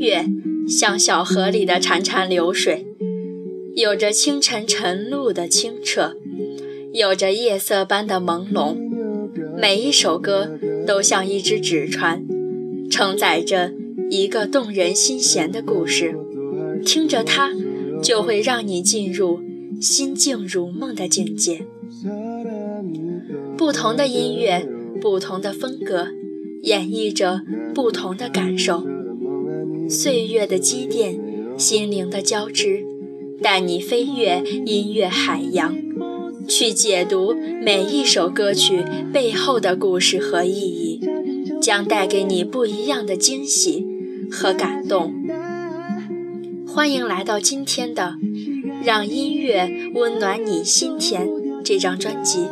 月像小河里的潺潺流水，有着清晨晨露的清澈，有着夜色般的朦胧。每一首歌都像一只纸船，承载着一个动人心弦的故事。听着它，就会让你进入心静如梦的境界。不同的音乐，不同的风格，演绎着不同的感受。岁月的积淀，心灵的交织，带你飞越音乐海洋，去解读每一首歌曲背后的故事和意义，将带给你不一样的惊喜和感动。欢迎来到今天的《让音乐温暖你心田》这张专辑。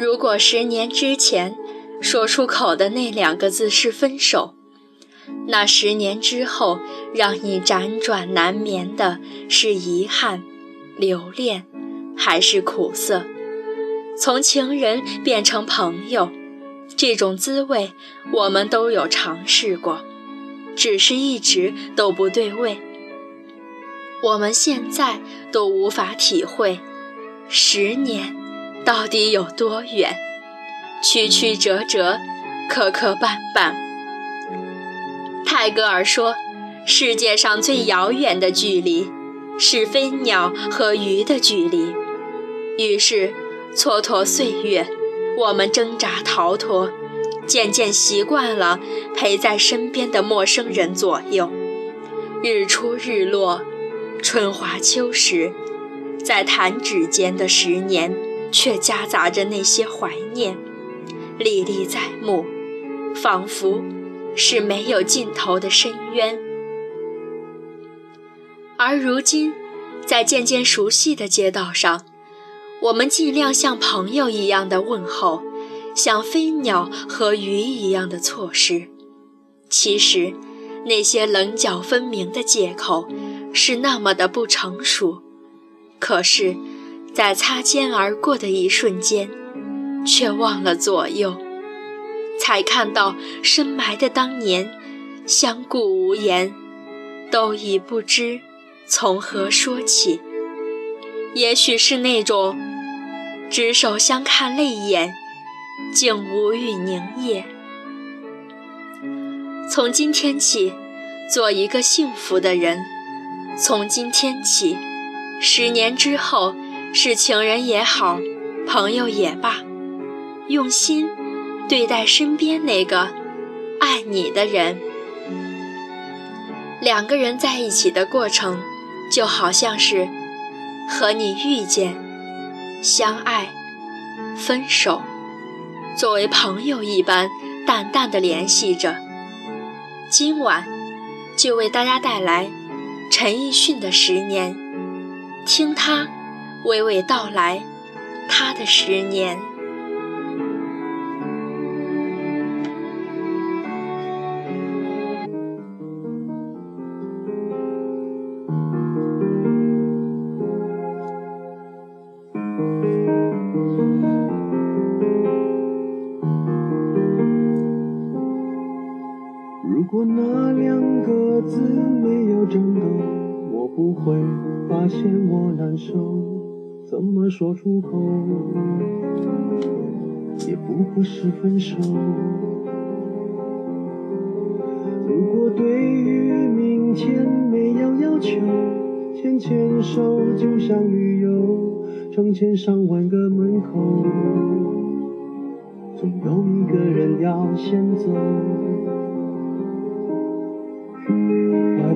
如果十年之前说出口的那两个字是分手，那十年之后让你辗转难眠的是遗憾、留恋，还是苦涩？从情人变成朋友，这种滋味我们都有尝试过，只是一直都不对味。我们现在都无法体会，十年。到底有多远？曲曲折折，磕磕绊绊。泰戈尔说：“世界上最遥远的距离，是飞鸟和鱼的距离。”于是，蹉跎岁月，我们挣扎逃脱，渐渐习惯了陪在身边的陌生人左右。日出日落，春华秋实，在弹指间的十年。却夹杂着那些怀念，历历在目，仿佛是没有尽头的深渊。而如今，在渐渐熟悉的街道上，我们尽量像朋友一样的问候，像飞鸟和鱼一样的错失。其实，那些棱角分明的借口是那么的不成熟。可是。在擦肩而过的一瞬间，却忘了左右，才看到深埋的当年，相顾无言，都已不知从何说起。也许是那种执手相看泪眼，竟无语凝噎。从今天起，做一个幸福的人。从今天起，十年之后。是情人也好，朋友也罢，用心对待身边那个爱你的人。两个人在一起的过程，就好像是和你遇见、相爱、分手，作为朋友一般淡淡的联系着。今晚就为大家带来陈奕迅的《十年》，听他。娓娓道来，他的十年。如果那两个字没有颤抖，我不会发现我难受。怎么说出口，也不过是分手。如果对于明天没有要求，牵牵手就像旅游，成千上万个门口，总有一个人要先走。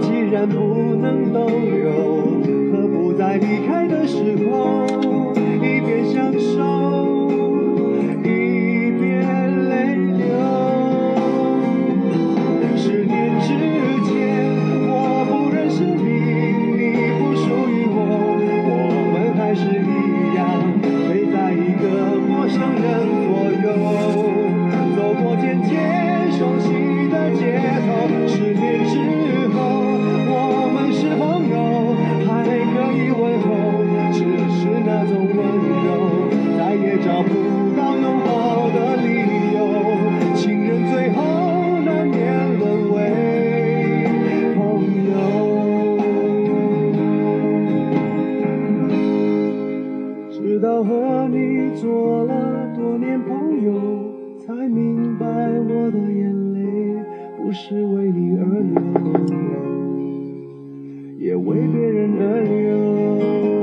既然不能逗留何不在离开的时候一边享受到和你做了多年朋友，才明白我的眼泪不是为你而流，也为别人而流。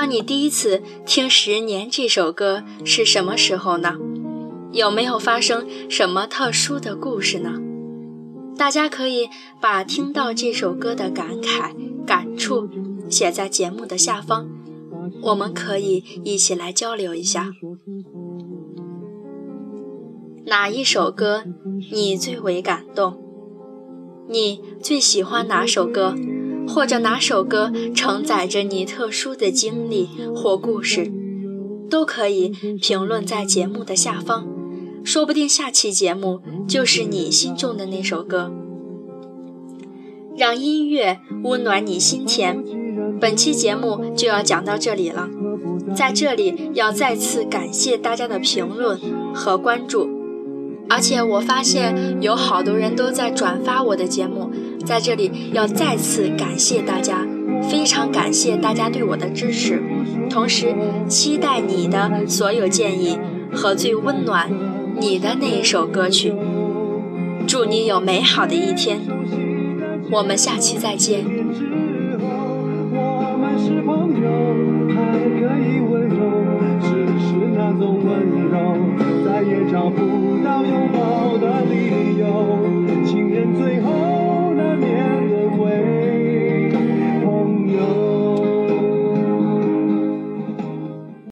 当你第一次听《十年》这首歌是什么时候呢？有没有发生什么特殊的故事呢？大家可以把听到这首歌的感慨、感触写在节目的下方，我们可以一起来交流一下。哪一首歌你最为感动？你最喜欢哪首歌？或者哪首歌承载着你特殊的经历或故事，都可以评论在节目的下方，说不定下期节目就是你心中的那首歌。让音乐温暖你心田。本期节目就要讲到这里了，在这里要再次感谢大家的评论和关注，而且我发现有好多人都在转发我的节目。在这里要再次感谢大家，非常感谢大家对我的支持，同时期待你的所有建议和最温暖你的那一首歌曲。祝你有美好的一天，我们下期再见。我们是朋友，还可以温柔，只是那种温柔再也找不。